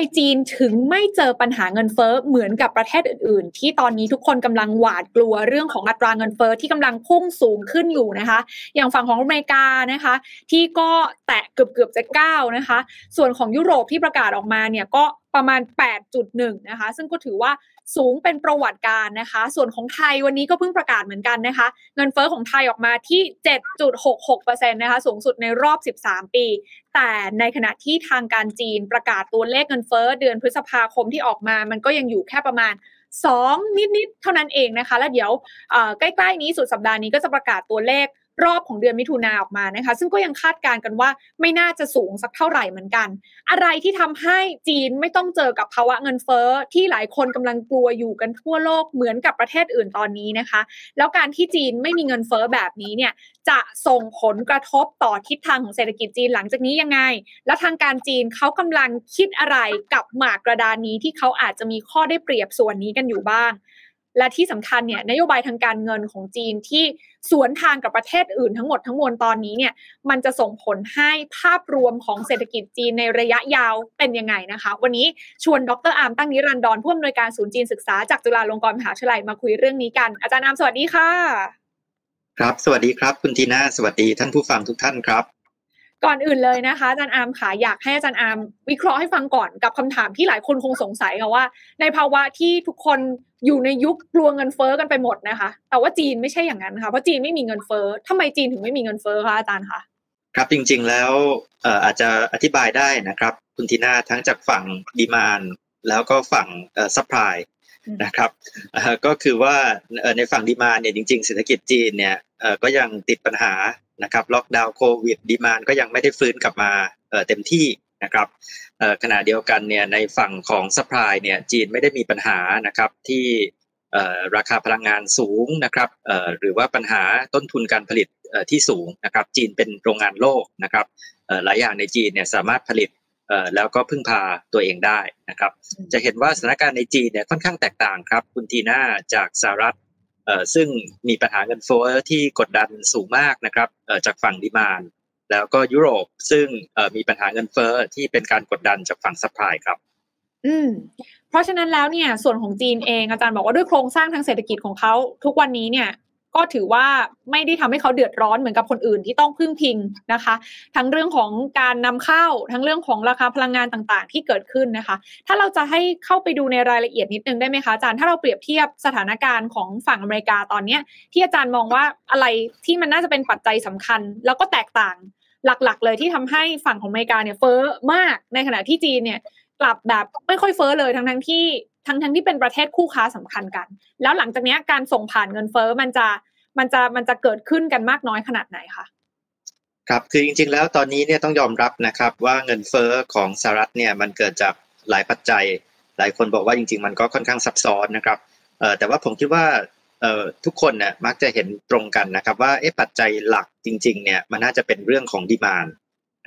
ไมจีนถึงไม่เจอปัญหาเงินเฟ้อเหมือนกับประเทศอื่น ๆ ที่ตอนนี้ทุกคนกำลังหวาดกลัวเรื่องของอัตราเงินเฟ้อที่กำลังพุ่งสูงขึ้นอยู่นะคะ อย่างฝั่งของอเมริกานะคะ ที่ก็แตะเกือบเกือบจะเก้านะคะ ส่วนของยุโรปที่ประกาศออกมาเนี่ยก็ประมาณ 8.1 นะคะ ซึ่งก็ถือว่า สูงเป็นประวัติการนะคะ ส่วนของไทยวันนี้ก็เพิ่งประกาศเหมือนกันนะคะ เงินเฟอ้อของไทยออกมาที่ 7.66%นะคะ สูงสุดในรอบ 13 ปี แต่ในขณะที่ทางการจีนประกาศตัวเลขเงินเฟอ้อเดือนพฤษภาคมที่ออกมา มันก็ยังอยู่แค่ประมาณ2นิดๆเท่านั้นเองนะคะ แล้วเดี๋ยวใกล้ๆนี้สุดสัปดาห์นี้ก็จะประกาศตัวเลข รอบของเดือนมิถุนาออกมานะคะ ซึ่งก็ยังคาดการณ์กันว่าไม่น่าจะสูงสักเท่าไหร่เหมือนกัน อะไรที่ทำให้จีนไม่ต้องเจอกับภาวะเงินเฟ้อที่หลายคนกำลังกลัวอยู่กันทั่วโลกเหมือนกับประเทศอื่นตอนนี้นะคะ แล้วการที่จีนไม่มีเงินเฟ้อแบบนี้เนี่ยจะส่งผลกระทบต่อทิศทางของเศรษฐกิจจีนหลังจากนี้ยังไง และทางการจีนเขากำลังคิดอะไรกับหมากกระดานนี้ที่เขาอาจจะมีข้อได้เปรียบส่วนนี้กันอยู่บ้าง และที่สำคัญเนี่ยนโยบายทางการเงินของจีนที่สวนทางกับประเทศอื่นทั้งหมดทั้งมวลตอนนี้เนี่ยมันจะส่งผลให้ภาพรวมของเศรษฐกิจจีนในระยะยาวเป็นยังไงนะคะ วันนี้ชวนดรอาร์มตั้งนิรันดรผู้อำนวยการศูนย์จีนศึกษาจากจุฬาลงกรณ์มหาวิทยาลัยมาคุยเรื่องนี้กัน อาจารย์อาร์มสวัสดีค่ะ ครับ สวัสดีครับ คุณทีน่าสวัสดีท่านผู้ฟังทุกท่านครับ ก่อนอื่นเลยนะคะอาจารย์อาร์มค่ะอยากให้อาจารย์อาร์มวิเคราะห์ให้ฟังก่อนกับคำถามที่หลายคนคงสงสัยค่ะว่า ในภาวะที่ทุกคนอยู่ในยุคกลัวเงินเฟ้อกันไปหมดนะคะ แต่ว่าจีนไม่ใช่อย่างนั้นค่ะเพราะจีนไม่มีเงินเฟ้อทำไมจีนถึงไม่มีเงินเฟ้อคะอาจารย์คะครับจริงๆแล้วอาจจะอธิบายได้นะครับ คุณทีน่าทั้งจากฝั่ง demand แล้วก็ฝั่ง supply นะครับก็คือว่าในฝั่งดีมาเนี่ยจริงๆเศรษฐกิจจีนเนี่ยก็ยังติดปัญหานะครับล็อกดาวน์โควิดดีมานก็ยังไม่ได้ฟื้นกลับมาเต็มที่นะครับขณะเดียวกันเนี่ยในฝั่งของสป라이เนี่ยจีนไม่ได้มีปัญหานะครับที่ราคาพลังงานสูงนะครับหรือว่าปัญหาต้นทุนการผลิตที่สูงนะครับจีนเป็นโรงงานโลกนะครับหลายอย่างในจีนเนี่ยสามารถผลิต แล้วก็พึ่งพาตัวเองได้นะครับ จะเห็นว่าสถานการณ์ในจีนเนี่ยค่อนข้างแตกต่างครับ คุณทีน่าจากสหรัฐซึ่งมีปัญหาเงินเฟ้อที่กดดันสูงมากนะครับจากฝั่ง demand แล้วก็ยุโรปซึ่งมีปัญหาเงินเฟ้อที่เป็นการกดดันจากฝั่ง supply ครับ อืม เพราะฉะนั้นแล้วเนี่ยส่วนของจีนเองอาจารย์บอกว่าด้วยโครงสร้างทางเศรษฐกิจของเขาทุกวันนี้เนี่ย ก็ถือว่าไม่ได้ทำให้เขาเดือดร้อนเหมือนกับคนอื่นที่ต้องพึ่งพิงนะคะ ทั้งเรื่องของการนำเข้า ทั้งเรื่องของราคาพลังงานต่างๆ ที่เกิดขึ้นนะคะ ถ้าเราจะให้เข้าไปดูในรายละเอียดนิดนึงได้ไหมคะอาจารย์ถ้าเราเปรียบเทียบสถานการณ์ของฝั่งอเมริกาตอนเนี้ยที่อาจารย์มองว่าอะไรที่มันน่าจะเป็นปัจจัยสำคัญ แล้วก็แตกต่างหลักๆ เลยที่ทำให้ฝั่งของอเมริกาเนี่ยเฟ้อมากในขณะที่จีนเนี่ยกลับแบบไม่ค่อยเฟ้อเลยทั้งทั้งที่ ทั้งทั้งที่เป็นประเทศคู่ค้าสำคัญกัน แล้วหลังจากนี้การส่งผ่านเงินเฟ้อมันจะมันจะมันจะเกิดขึ้นกันมากน้อยขนาดไหนคะครับคือจริงๆแล้วตอนนี้เนี่ยต้องยอมรับนะครับว่าเงินเฟ้อของสหรัฐเนี่ยมันเกิดจากหลายปัจจัย หลายคนบอกว่าจริง ๆ มันก็ค่อนข้างซับซ้อนนะครับเอ่อแต่ว่าผมคิดว่าเอ่อทุกคนเนี่ยมักจะเห็นตรงกันนะครับว่าเอ๊ะปัจจัยหลักจริงๆเนี่ยมันน่าจะเป็นเรื่องของดีมาน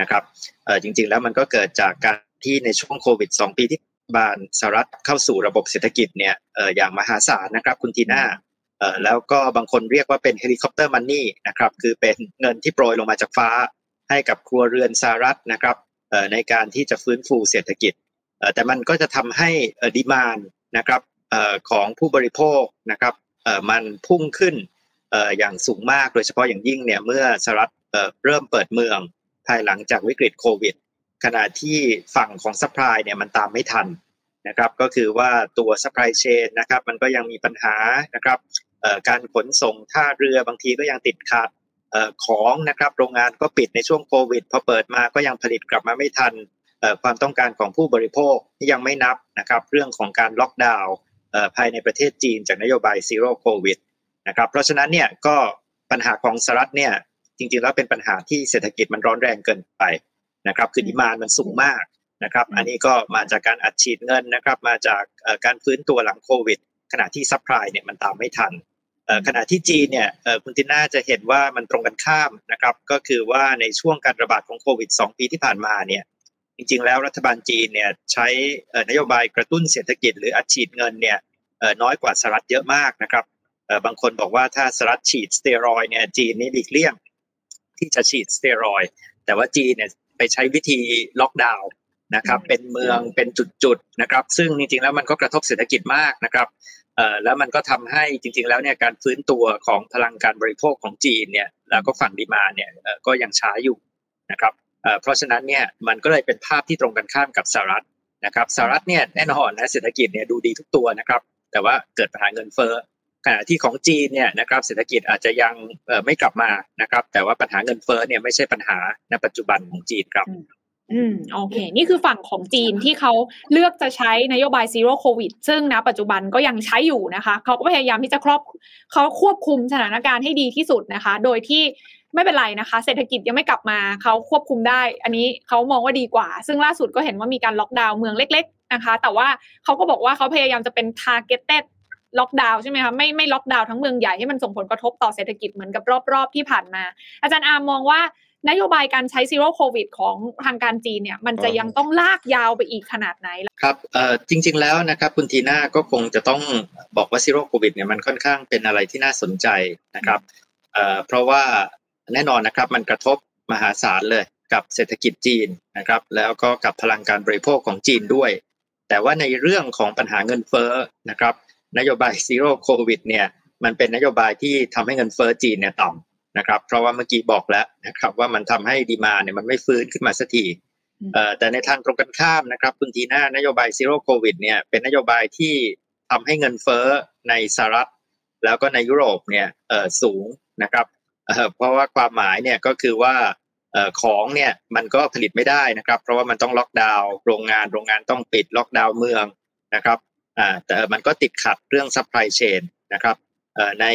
นะครับเอ่อจริงๆแล้วมันก็เกิดจากการที่ในช่วงโควิด 2 ปีที่ บานสหรัฐเข้าสู่ระบบเศรษฐกิจเนี่ยเอ่ออย่างมหาศาลนะครับคุณทีน่าแล้วก็บางคนเรียกว่าเป็น helicopter money นะครับคือเป็นเงินที่โปรยลงมาจากฟ้า ให้กับครัวเรือนสหรัฐนะครับในการที่จะฟื้นฟูเศรษฐกิจแต่มันก็จะทำให้ demand นะครับของผู้บริโภคนะครับมันพุ่งขึ้นอย่างสูงมากโดยเฉพาะอย่างยิ่งเนี่ยเมื่อสหรัฐเริ่มเปิดเมืองภายหลังจากวิกฤตโควิด ขณะที่ฝั่งของ supply เนี่ยมันตามไม่ทันนะครับก็คือว่าตัว supply chain นะครับมันก็ยังมีปัญหานะครับการขนส่งท่าเรือบางทีก็ยังติดขัดของนะครับโรงงานก็ปิดในช่วงโควิดพอเปิดมาก็ยังผลิตกลับมาไม่ทันความต้องการของผู้บริโภคที่ยังไม่นับนะครับเรื่องของการล็อกดาวน์ภายในประเทศจีนจากนโยบาย zero COVID นะครับเพราะฉะนั้นเนี่ยก็ปัญหาของสหรัฐเนี่ยจริงๆแล้วเป็นปัญหาที่เศรษฐกิจมันร้อนแรงเกินไป นะครับคือ demand มันสูงมากนะครับอันนี้ก็มาจากการอัดฉีดเงินนะครับมาจากการฟื้นตัวหลังโควิด ขณะที่ supply เนี่ยมันตามไม่ทันขณะที่จีนเนี่ยคุณทีน่าจะเห็นว่ามันตรงกันข้ามนะครับก็คือว่าในช่วงการระบาดของโควิด 2 ปีที่ผ่านมาเนี่ยจริงๆแล้วรัฐบาลจีนเนี่ยใช้นโยบายกระตุ้นเศรษฐกิจหรืออัดฉีดเงินเนี่ยน้อยกว่าสหรัฐเยอะมากนะครับบางคนบอกว่าถ้าสหรัฐฉีดสเตียรอยด์เนี่ยจีนนี่หลีกเลี่ยงที่จะฉีดสเตียรอยแต่ว่าจีนเนี่ยไป ใช้วิธีล็อกดาวน์นะครับเป็นเมืองเป็นจุดๆนะครับ ซึ่งจริงๆแล้วมันก็กระทบเศรษฐกิจมากนะครับเอ่อแล้วมันก็ทำให้จริง ๆ แล้วเนี่ยการฟื้นตัวของพลังการบริโภคของจีนเนี่ยแล้วก็ฝั่งดีมาเนี่ยเอ่อก็ยังช้าอยู่นะครับเอ่อเพราะฉะนั้นเนี่ยมันก็เลยเป็นภาพที่ตรงกันข้ามกับสหรัฐนะครับสหรัฐเนี่ยแน่นอนนะเศรษฐกิจเนี่ยดูดีทุกตัวนะครับ แต่ว่าเกิดปัญหาเงินเฟ้อ ขณะที่ของจีนเนี่ยนะครับเศรษฐกิจอาจจะยังไม่กลับมานะครับ แต่ว่าปัญหาเงินเฟ้อเนี่ยไม่ใช่ปัญหาในปัจจุบันของจีนครับอืมโอเค นี่คือฝั่งของจีนที่เขาเลือกจะใช้นโยบาย zero COVID ซึ่งณปัจจุบันก็ยังใช้อยู่นะคะเขาก็พยายามที่จะครอบเขาควบคุมสถานการณ์ให้ดีที่สุดนะคะ โดยที่ไม่เป็นไรนะคะ เศรษฐกิจยังไม่กลับมาเขาควบคุมได้ อันนี้เขามองว่าดีกว่า ซึ่งล่าสุดก็เห็นว่ามีการล็อกดาวน์เมืองเล็ก ๆ นะคะ แต่ว่าเขาก็บอกว่าเขาพยายามจะเป็น targeted ล็อกดาวน์ใช่ไหมคะไม่ไม่ล็อกดาวน์ทั้งเมืองใหญ่ให้มันส่งผลกระทบต่อเศรษฐกิจเหมือนกับรอบๆที่ผ่านมา อาจารย์อาร์มมองว่านโยบายการใช้ zero COVID ของทางการจีนเนี่ย มันจะยังต้องลากยาวไปอีกขนาดไหนครับจริง ๆ แล้วนะครับคุณทีน่าก็คงจะต้องบอกว่า zero COVID เนี่ยมันค่อนข้างเป็นอะไรที่น่าสนใจนะครับเพราะว่าแน่นอนนะครับมันกระทบมหาศาลเลยกับเศรษฐกิจจีนนะครับ แล้วก็กับพลังการบริโภคของจีนด้วย แต่ว่าในเรื่องของปัญหาเงินเฟ้อนะครับ นโยบาย zero COVID เนี่ยมันเป็นนโยบายที่ทำให้เงินเฟ้อจีนเนี่ยต่ำนะครับ เพราะว่าเมื่อกี้บอกแล้วนะครับว่ามันทำให้ demand เนี่ยมันไม่ฟื้นขึ้นมาสักทีเอ่อแต่ในทางตรงกันข้ามนะครับคุณทีน่านโยบาย zero COVID เนี่ยเป็นนโยบายที่ทำให้เงินเฟ้อในสหรัฐ แล้วก็ในยุโรปเนี่ยเอ่อสูงนะครับเอ่อเพราะว่าความหมายเนี่ยก็คือว่าเอ่อของเนี่ยมันก็ผลิตไม่ได้นะครับ เพราะว่ามันต้องล็อกดาวน์โรงงานโรงงานต้องปิดล็อกดาวน์เมืองนะครับ อ่าแต่มันก็ติดขัดเรื่อง supply chain นะครับเอ่อใน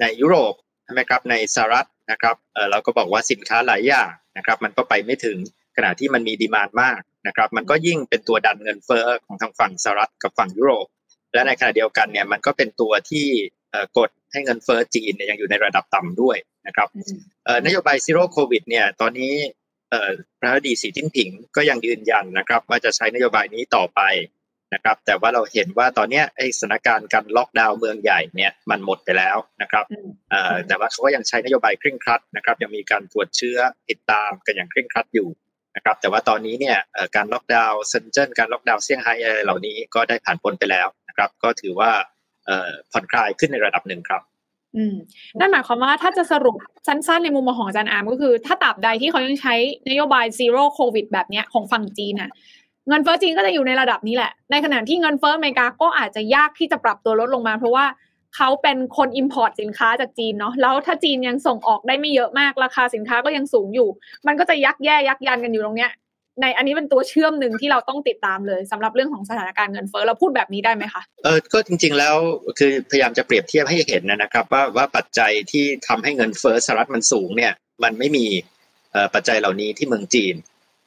ในยุโรปใช่ไหมครับในสหรัฐนะครับเอ่อเราก็บอกว่าสินค้าหลายอย่างนะครับ มันก็ไปไม่ถึงขณะที่มันมี demand มากนะครับ มันก็ยิ่งเป็นตัวดันเงินเฟ้อของทางฝั่งสหรัฐกับฝั่งยุโรป และในขณะเดียวกันเนี่ยมันก็เป็นตัวที่เอ่อกดให้เงินเฟ้อจีนเนี่ยยังอยู่ในระดับต่ำด้วยนะครับเอ่อนโยบาย zero COVID เนี่ยตอนนี้เอ่อประธานาธิบดีสีจิ้นผิงก็ยังยืนยันนะครับว่าจะใช้นโยบายนี้ต่อไป นะครับแต่ว่าเราเห็นว่าตอนเนี้ยไอ้สถานการณ์การล็อกดาวน์เมืองใหญ่เนี่ยมันหมดไปแล้วนะครับเอ่อแต่ว่าเขาก็ยังใช้นโยบายเคร่งครัดนะครับยังมีการตรวจเชื้อติดตามกันอย่างเคร่งครัดอยู่นะครับแต่ว่าตอนนี้เนี่ยเอ่อการล็อกดาวน์เซินเจิ้นการล็อกดาวน์เซี่ยงไฮ้อะไรเหล่านี้ก็ได้ผ่านพ้นไปแล้วนะครับก็ถือว่าเอ่อผ่อนคลายขึ้นในระดับหนึ่งครับอืมนั่นหมายความว่าถ้าจะสรุปสั้นๆในมุมมองของอาจารย์อาร์มก็คือ ถ้าตราบใดที่เขายังใช้นโยบาย Zero Covid แบบเนี้ยของฝั่งจีนน่ะ เงินเฟ้อจีนก็จะอยู่ในระดับนี้แหละ ในขณะที่เงินเฟ้ออเมริกาก็อาจจะยากที่จะปรับตัวลดลงมา เพราะว่าเขาเป็นคน import สินค้าจากจีนเนาะแล้วถ้าจีนยังส่งออกได้ไม่เยอะมากราคาสินค้าก็ยังสูงอยู่ มันก็จะยักแย่ยักยันกันอยู่ตรงเนี้ย ในอันนี้เป็นตัวเชื่อมหนึ่งที่เราต้องติดตามเลยสำหรับเรื่องของสถานการณ์เงินเฟ้อเราพูดแบบนี้ได้ไหมคะเออก็จริง ๆ แล้วคือพยายามจะเปรียบเทียบให้เห็นนะครับ ว่าว่าปัจจัยที่ทำให้เงินเฟ้อสหรัฐมันสูงเนี่ย มันไม่มีปัจจัยเหล่านี้ที่เมืองจีน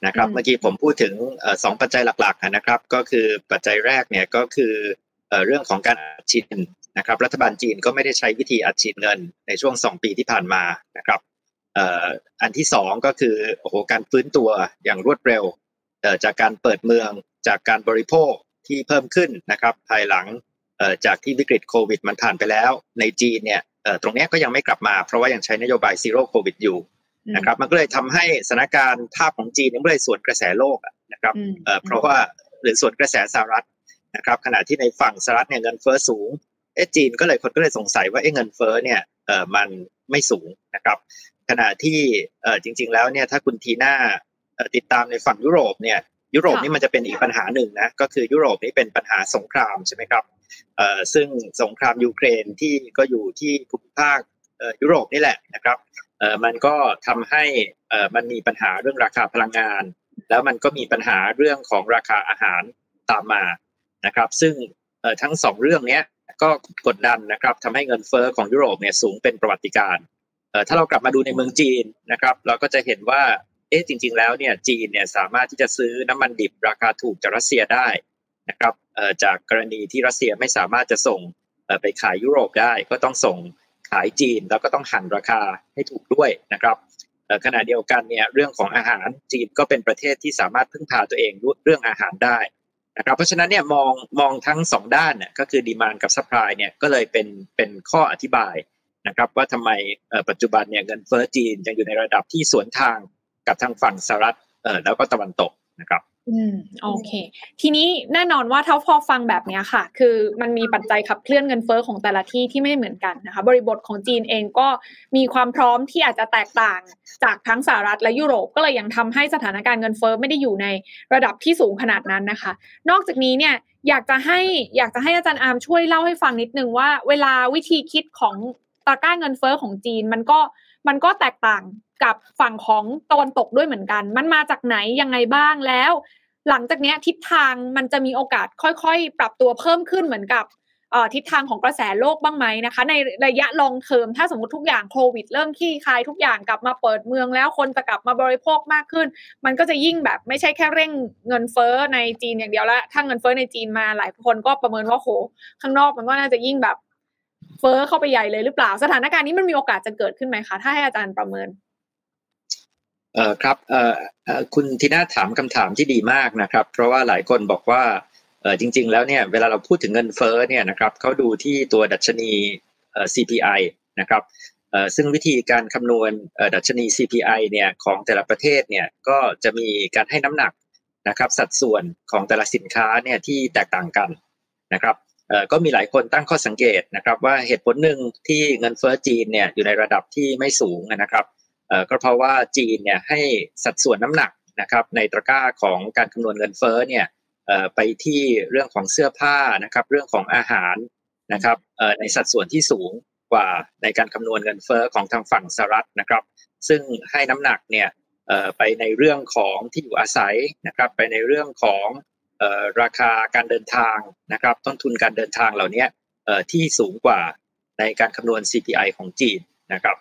นะครับอืมเมื่อกี้ผมพูดถึงเอ่อสองปัจจัยหลักๆนะครับ ก็คือปัจจัยแรกเนี่ยก็คือเอ่อเรื่องของการอัดฉีดเงินนะครับรัฐบาลจีนก็ไม่ได้ใช้วิธีอัดฉีดเงินในช่วงสองปีที่ผ่านมานะครับเอ่ออันที่สองก็คือโอ้โหการฟื้นตัวอย่างรวดเร็วเอ่อจากการเปิดเมืองจากการบริโภคที่เพิ่มขึ้นนะครับภายหลังเอ่อจากที่วิกฤตโควิดมันผ่านไปแล้ว ในจีนเนี่ยเอ่อตรงเนี้ยก็ยังไม่กลับมาเพราะว่ายังใช้นโยบาย Zero Covid อยู่ นะครับมันก็เลยทำให้สถานการณ์ภาพของจีนเนี่ยมันเลยสวนกระแสโลกอะนะครับอืมเอ่อเพราะว่าหรือสวนกระแสสหรัฐนะครับขณะที่ในฝั่งสหรัฐเนี่ยเงินเฟ้อสูงเอ๊ะจีนก็เลยคนก็เลยสงสัยว่าเอ๊ะเงินเฟ้อเนี่ยเอ่อมันไม่สูงนะครับขณะที่เอ่อจริง ๆ แล้วเนี่ยถ้าคุณทีน่าเอ่อติดตามในฝั่งยุโรปเนี่ยยุโรปค่ะนี่มันจะเป็นอีกปัญหาหนึ่งนะก็คือยุโรปนี่เป็นปัญหาสงครามใช่ไหมครับเอ่อซึ่งสงครามยูเครนที่ก็อยู่ที่ภูมิภาคเอ่อยุโรปนี่แหละนะครับเอ่อ มันก็ทำให้เออมันมีปัญหาเรื่องราคาพลังงาน แล้วมันก็มีปัญหาเรื่องของราคาอาหารตามมานะครับ ซึ่งเออทั้งสองเรื่องเนี้ยก็กดดันนะครับทำให้เงินเฟ้อของยุโรปเนี่ยสูงเป็นประวัติการณ์เอ่อถ้าเรากลับมาดูในเมืองจีนนะครับ เราก็จะเห็นว่าเอ๊ะจริง ๆ แล้วเนี่ยจีนเนี่ยสามารถที่จะซื้อน้ำมันดิบราคาถูกจากรัสเซียได้นะครับเอ่อจากกรณีที่รัสเซียไม่สามารถจะส่งไปขายยุโรปได้ ก็ต้องส่ง ขายจีนแล้วก็ต้องหันราคาให้ถูกด้วยนะครับขณะเดียวกันเนี่ยเรื่องของอาหารจีนก็เป็นประเทศที่สามารถพึ่งพาตัวเองเรื่องอาหารได้นะครับเพราะฉะนั้นเนี่ยมองมองทั้งสองด้านเนี่ยก็คือ demand กับ supply เนี่ยก็เลยเป็นเป็นข้ออธิบายนะครับว่าทำไมปัจจุบันเนี่ยเงินเฟ้อจีนยังอยู่ในระดับที่สวนทางกับทางฝั่งสหรัฐแล้วก็ตะวันตกนะครับ อืมโอเค ทีนี้แน่นอนว่าถ้าพอฟังแบบนี้ค่ะ คือมันมีปัจจัยขับเคลื่อนเงินเฟ้อของแต่ละที่ที่ไม่เหมือนกันนะคะ บริบทของจีนเองก็มีความพร้อมที่อาจจะแตกต่างจากทั้งสหรัฐและยุโรปก็เลยยังทำให้สถานการณ์เงินเฟ้อไม่ได้อยู่ในระดับที่สูงขนาดนั้นนะคะ นอกจากนี้เนี่ยอยากจะให้อยากจะให้อาจารย์อาร์มช่วยเล่าให้ฟังนิดนึงว่า เวลาวิธีคิดของตราก้าเงินเฟอ้อของจีนมันก็มันก็แตกต่าง กับฝั่งของตะวันตกด้วยเหมือนกัน มันมาจากไหนยังไงบ้างแล้ว หลังจากนี้ทิศทางมันจะมีโอกาสค่อยๆ ปรับตัวเพิ่มขึ้นเหมือนกับทิศทางของกระแสโลกบ้างไหมนะคะ ในระยะลองเทอมถ้าสมมติทุกอย่างโควิด เริ่มขี้คายทุกอย่างกลับมาเปิดเมืองแล้วคนจะกลับมาบริโภคมากขึ้น มันก็จะยิ่งแบบไม่ใช่แค่เร่งเงินเฟ้อในจีนอย่างเดียวล้วถ้าเงินเฟ้อในจีนมาหลายคนก็ประเมินว่าโหข้างนอกมันก็น่าจะยิ่งแบบเฟ้อเข้าไปใหญ่เลยหรือเปล่าสถานการณ์นี้มันมีโอกาสจะเกิดขึ้นไหมคะถ้าให้อาจารย์ประเมิน เอ่อครับเอ่อคุณทีน่าถามคำถามที่ดีมากนะครับ เพราะว่าหลายคนบอกว่าเออจริง ๆ แล้วเนี่ยเวลาเราพูดถึงเงินเฟ้อเนี่ยนะครับเขาดูที่ตัวดัชนีเอ่อ CPI นะครับเอ่อซึ่งวิธีการคำนวณเอ่อดัชนี CPI เนี่ยของแต่ละประเทศเนี่ยก็จะมีการให้น้ำหนักนะครับสัดส่วนของแต่ละสินค้าเนี่ยที่แตกต่างกันนะครับเอ่อก็มีหลายคนตั้งข้อสังเกตนะครับว่าเหตุผลหนึ่งที่เงินเฟ้อจีนเนี่ยอยู่ในระดับที่ไม่สูงนะครับ ก็เพราะว่าจีนเนี่ยให้สัดส่วนน้ำหนักนะครับในตะกร้าของการคำนวณเงินเฟ้อเนี่ยไปที่เรื่องของเสื้อผ้านะครับเรื่องของอาหารนะครับในสัดส่วนที่สูงกว่าในการคำนวณเงินเฟ้อของทางฝั่งสหรัฐนะครับ ซึ่งให้น้ำหนักเนี่ยไปในเรื่องของที่อยู่อาศัยนะครับ ไปในเรื่องของราคาการเดินทางนะครับ ต้นทุนการเดินทางเหล่านี้ที่สูงกว่าในการคำนวณ CPI ของจีนนะครับ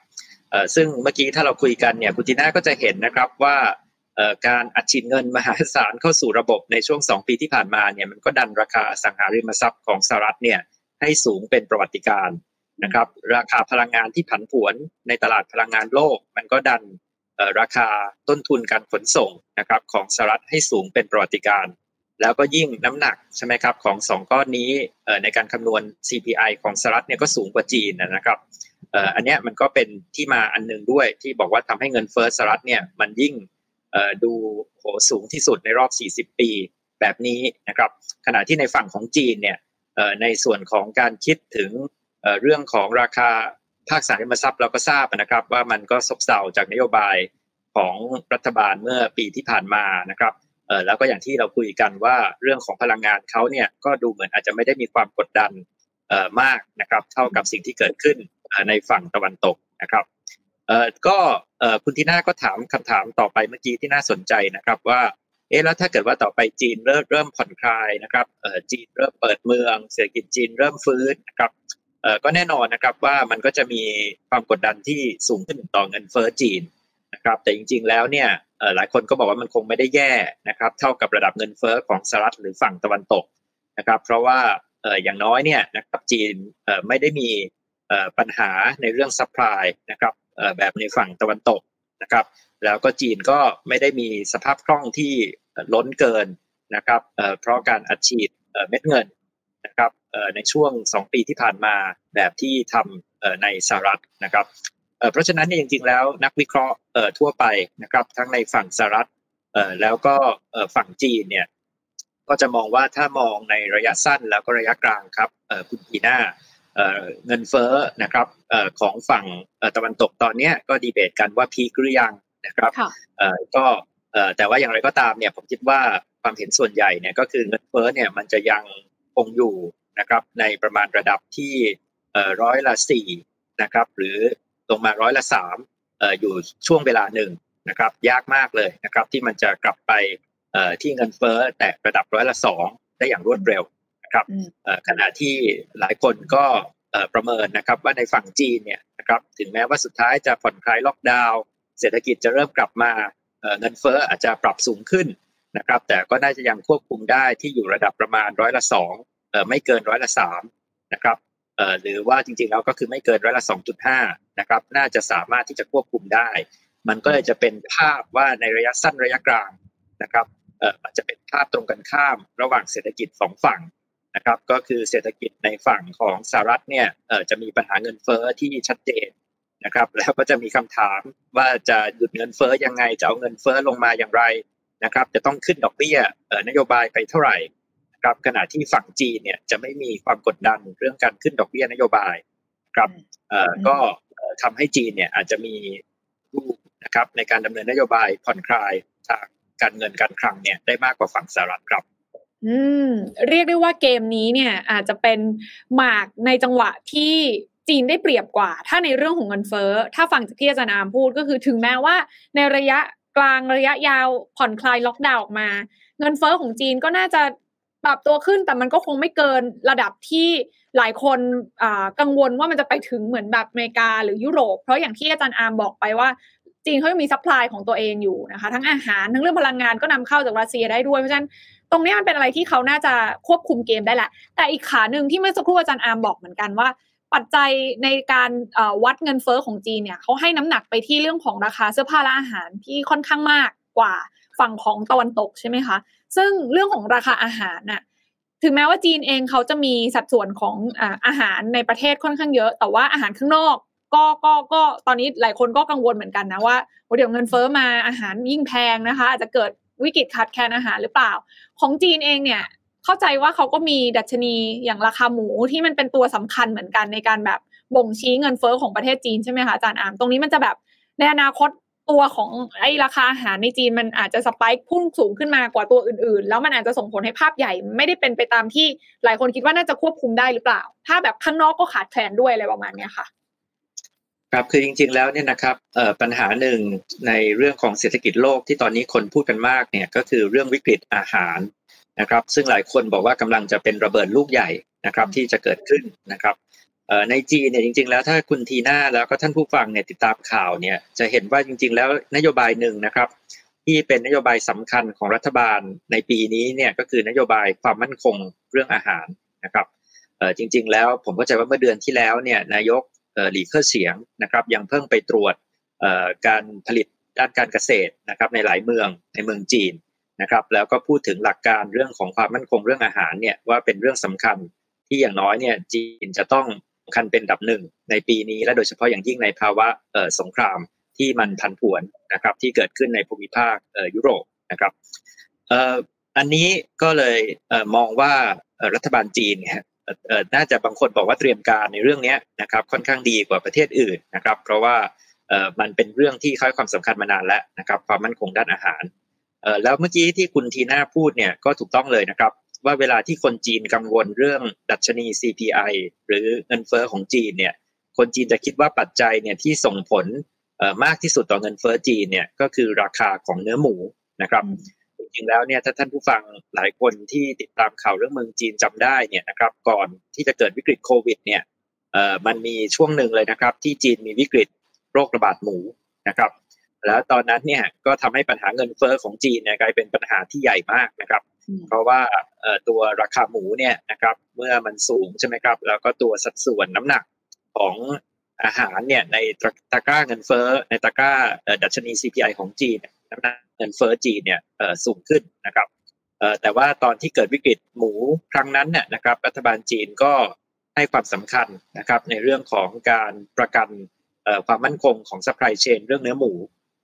ซึ่งเมื่อกี้ถ้าเราคุยกันเนี่ยคุณจีน่าก็จะเห็นนะครับว่าการอัดฉีดเงินมหาศาลเข้าสู่ระบบในช่วง 2 ปีที่ผ่านมาเนี่ยมันก็ดันราคาสังหาริมทรัพย์ของสหรัฐเนี่ยให้สูงเป็นประวัติการนะครับราคาพลังงานที่ผันผวนในตลาดพลังงานโลก มันก็ดันราคาต้นทุนการขนส่งนะครับของสหรัฐให้สูงเป็นประวัติการ แล้วก็ยิ่งน้ำหนักใช่ไหมครับของสองก้อนนี้ในการคำนวณ CPI ของสหรัฐเนี่ยก็สูงกว่าจีนนะครับ อันนี้มันก็เป็นที่มาอันนึงด้วยที่บอกว่าทำให้เงินเฟ้อสหรัฐเนี่ยมันยิ่งดูโหสูงที่สุดในรอบ 40 ปีแบบนี้นะครับ ขณะที่ในฝั่งของจีนเนี่ยในส่วนของการคิดถึงเรื่องของราคาภาคสาริมทรัพย์เราก็ทราบนะครับ ว่ามันก็ซบเซาจากนโยบายของรัฐบาลเมื่อปีที่ผ่านมานะครับแล้วก็อย่างที่เราคุยกันว่าเรื่องของพลังงานเขาเนี่ยก็ดูเหมือนอาจจะไม่ได้มีความกดดัน มากนะครับเท่ากับสิ่งที่เกิดขึ้นในฝั่งตะวันตกนะครับก็คุณทีน่าก็ถามคำถามต่อไปเมื่อกี้ที่น่าสนใจนะครับว่าเอ๊ะแล้วถ้าเกิดว่าต่อไปจีนเริ่มเริ่มผ่อนคลายนะครับจีนเริ่มเปิดเมือง เศรษฐกิจจีนเริ่มฟื้นนะครับก็แน่นอนนะครับว่ามันก็จะมีความกดดันที่สูงขึ้นต่อเงินเฟ้อจีนนะครับแต่จริงๆแล้วเนี่ยหลายคนก็บอกว่ามันคงไม่ได้แย่นะครับเท่ากับระดับเงินเฟ้อของสหรัฐหรือฝั่งตะวันตกนะครับเพราะว่า อย่างน้อยเนี่ยนะครับจีนไม่ได้มีปัญหาในเรื่อง supply นะครับแบบในฝั่งตะวันตกนะครับแล้วก็จีนก็ไม่ได้มีสภาพคล่องที่ล้นเกินนะครับเพราะการอัดฉีดเม็ดเงินนะครับในช่วง 2 ปีที่ผ่านมาแบบที่ทำในสหรัฐนะครับเพราะฉะนั้นเนี่ยจริงๆแล้วนักวิเคราะห์ทั่วไปนะครับทั้งในฝั่งสหรัฐแล้วก็ฝั่งจีนเนี่ย ก็จะมองว่าถ้ามองในระยะสั้นแล้วก็ระยะกลางครับคุณพีน่าเงินเฟ้อนะครับของฝั่งตะวันตกตอนนี้ก็ดีเบตกันว่าพีคหรือยังนะครับก็แต่ว่าอย่างไรก็ตามเนี่ยผมคิดว่าความเห็นส่วนใหญ่เนี่ยก็คือเงินเฟ้อเนี่ยมันจะยังคงอยู่นะครับในประมาณระดับที่ร้อยละสี่นะครับหรือลงมาร้อยละสามอยู่ช่วงเวลาหนึ่งนะครับยากมากเลยนะครับที่มันจะกลับไป ที่เงินเฟ้อแต่ระดับร้อยละสองได้อย่างรวดเร็วครับขณะที่หลายคนก็ประเมินนะครับว่าในฝั่งจีนเนี่ยนะครับถึงแม้ว่าสุดท้ายจะผ่อนคลายล็อกดาวน์เศรษฐกิจจะเริ่มกลับมาเงินเฟ้ออาจจะปรับสูงขึ้นนะครับแต่ก็น่าจะยังควบคุมได้ที่อยู่ระดับประมาณร้อยละสองไม่เกินร้อยละสามนะครับหรือว่าจริงๆแล้วก็คือไม่เกินร้อยละสองจุดห้านะครับน่าจะสามารถที่จะควบคุมได้ มันก็เลยจะเป็นภาพว่าในระยะสั้นระยะกลางนะครับ อาจจะเป็นภาพตรงกันข้ามระหว่างเศรษฐกิจสองฝั่งนะครับก็คือเศรษฐกิจในฝั่งของสหรัฐเนี่ยจะมีปัญหาเงินเฟ้อที่ชัดเจนนะครับแล้วก็จะมีคำถามว่าจะหยุดเงินเฟ้อยังไงจะเอาเงินเฟ้อลงมาอย่างไรนะครับจะต้องขึ้นดอกเบี้ยนโยบายไปเท่าไหร่ครับขณะที่ฝั่งจีนเนี่ยจะไม่มีความกดดันเรื่องการขึ้นดอกเบี้ยนโยบายครับก็ทำให้จีนเนี่ยอาจจะมีรูปนะครับในการดำเนินนโยบายผ่อนคลายทาง การเงินการคลังเนี่ยได้มากกว่าฝั่งสหรัฐครับอืมเรียกได้ว่าเกมนี้เนี่ยอาจจะเป็นหมากในจังหวะที่จีนได้เปรียบกว่า ถ้าในเรื่องของเงินเฟ้อ ถ้าฟังจากที่อาจารย์อามพูดก็คือถึงแม้ว่า ในระยะกลางระยะยาวผ่อนคลายล็อกดาวน์ออกมา เงินเฟ้อของจีนก็น่าจะปรับตัวขึ้นแต่มันก็คงไม่เกินระดับที่หลายคนกังวลว่ามันจะไปถึงเหมือนแบบอเมริกาหรือยุโรป เพราะอย่างที่อาจารย์อาร์มบอกไปว่า จีนเขายังมี supply ของตัวเองอยู่นะคะ ทั้งอาหารทั้งเรื่องพลังงานก็นำเข้าจากรัสเซียได้ด้วยเพราะฉะนั้นตรงนี้มันเป็นอะไรที่เขาน่าจะควบคุมเกมได้แหละ แต่อีกขาหนึ่งที่เมื่อสักครู่อาจารย์อาร์มบอกเหมือนกันว่า ปัจจัยในการวัดเงินเฟ้อของจีนเนี่ยเขาให้น้ำหนักไปที่เรื่องของราคาเสื้อผ้าและอาหารที่ค่อนข้างมากกว่าฝั่งของตะวันตกใช่ไหมคะ ซึ่งเรื่องของราคาอาหารน่ะถึงแม้ว่าจีนเองเขาจะมีสัดส่วนของอาหารในประเทศค่อนข้างเยอะ แต่ว่าอาหารข้างนอก ก็ก็ก็ตอนนี้หลายคนก็กังวลเหมือนกันนะว่าเดี๋ยวเงินเฟ้อมาอาหารยิ่งแพงนะคะ อาจจะเกิดวิกฤตขาดแคลนอาหารหรือเปล่า ของจีนเองเนี่ยเข้าใจว่าเขาก็มีดัชนีอย่างราคาหมูที่มันเป็นตัวสำคัญเหมือนกันในการแบบบ่งชี้เงินเฟ้อของประเทศจีนใช่ไหมคะอาจารย์อามตรงนี้มันจะแบบในอนาคตตัวของไอ้ราคาอาหารในจีนมันอาจจะสปายพุ่งสูงขึ้นมากว่าตัวอื่นๆ แล้วมันอาจจะส่งผลให้ภาพใหญ่ไม่ได้เป็นไปตามที่หลายคนคิดว่าน่าจะควบคุมได้หรือเปล่า ถ้าแบบข้างนอกก็ขาดแคลนด้วยอะไรประมาณนี้ค่ะ ครับคือจริงๆแล้วเนี่ยนะครับปัญหาหนึ่งในเรื่องของเศรษฐกิจโลกที่ตอนนี้คนพูดกันมากเนี่ยก็คือเรื่องวิกฤตอาหารนะครับ ซึ่งหลายคนบอกว่ากำลังจะเป็นระเบิดลูกใหญ่นะครับที่จะเกิดขึ้นนะครับในจีนเนี่ยจริงๆแล้วถ้าคุณทีน่าแล้วก็ท่านผู้ฟังเนี่ยติดตามข่าวเนี่ยจะเห็นว่าจริง ๆ แล้วนโยบายหนึ่งนะครับ ที่เป็นนโยบายสำคัญของรัฐบาลในปีนี้เนี่ยก็คือนโยบายความมั่นคงเรื่องอาหารนะครับจริง ๆ แล้วผมก็ใจว่าเมื่อเดือนที่แล้วเนี่ยนายก หลีเคอร์เสียงนะครับยังเพิ่งไปตรวจการผลิตด้านการเกษตรนะครับในหลายเมืองในเมืองจีนนะครับแล้วก็พูดถึงหลักการเรื่องของความมั่นคงเรื่องอาหารเนี่ยว่าเป็นเรื่องสำคัญที่อย่างน้อยเนี่ยจีนจะต้องคัญเป็นดับหนึ่งในปีนี้และโดยเฉพาะอย่างยิ่งในภาวะสงครามที่มันพันผวนนะครับที่เกิดขึ้นในภูมิภาคยุโรปนะครับอันนี้ก็เลยมองว่ารัฐบาลจีน น่าจะบางคนบอกว่าเตรียมการในเรื่องนี้นะครับค่อนข้างดีกว่าประเทศอื่นนะครับ เพราะว่ามันเป็นเรื่องที่ค่อยความสำคัญมานานแล้วนะครับ ความมั่นคงด้านอาหารแล้วเมื่อกี้ที่คุณทีน่าพูดเนี่ยก็ถูกต้องเลยนะครับ ว่าเวลาที่คนจีนกังวลเรื่องดัชนี CPI หรือเงินเฟอ้อของจีนเนี่ยคนจีนจะคิดว่าปัจจัยเนี่ยที่ส่งผลมากที่สุดต่อเงินเฟอ้อจีนเนี่ยก็คือราคาของเนื้อหมูนะครับ ริงๆแล้วเนี่ยถ้าท่านผู้ฟังหลายคนที่ติดตามข่าวเรื่องเมืองจีนจำได้เนี่ยนะครับก่อนที่จะเกิดวิกฤตโควิดเนี่ยมันมีช่วงหนึ่งเลยนะครับ ที่จีนมีวิกฤตโรคระบาดหมูนะครับ แล้วตอนนั้นเนี่ยก็ทำให้ปัญหาเงินเฟอ้อของจีนเนี่ยกลายเป็นปัญหาที่ใหญ่มากนะครับ เพราะว่าตัวราคาหมูเนี่ยนะครับเมื่อมันสูงใช่ไหมครับ แล้วก็ตัวสัดส่วนน้ำหนักของอาหารเนี่ยในตะกร้าเงินเฟ้อในตะกร้าดัชนี CPI ของจีน น้ำหนักเงินเฟ้อจีนเนี่ยสูงขึ้นนะครับแต่ว่าตอนที่เกิดวิกฤตหมูครั้งนั้นเนี่ยนะครับรัฐบาลจีนก็ให้ความสำคัญนะครับในเรื่องของการประกันความมั่นคงของ supply chain เรื่องเนื้อหมู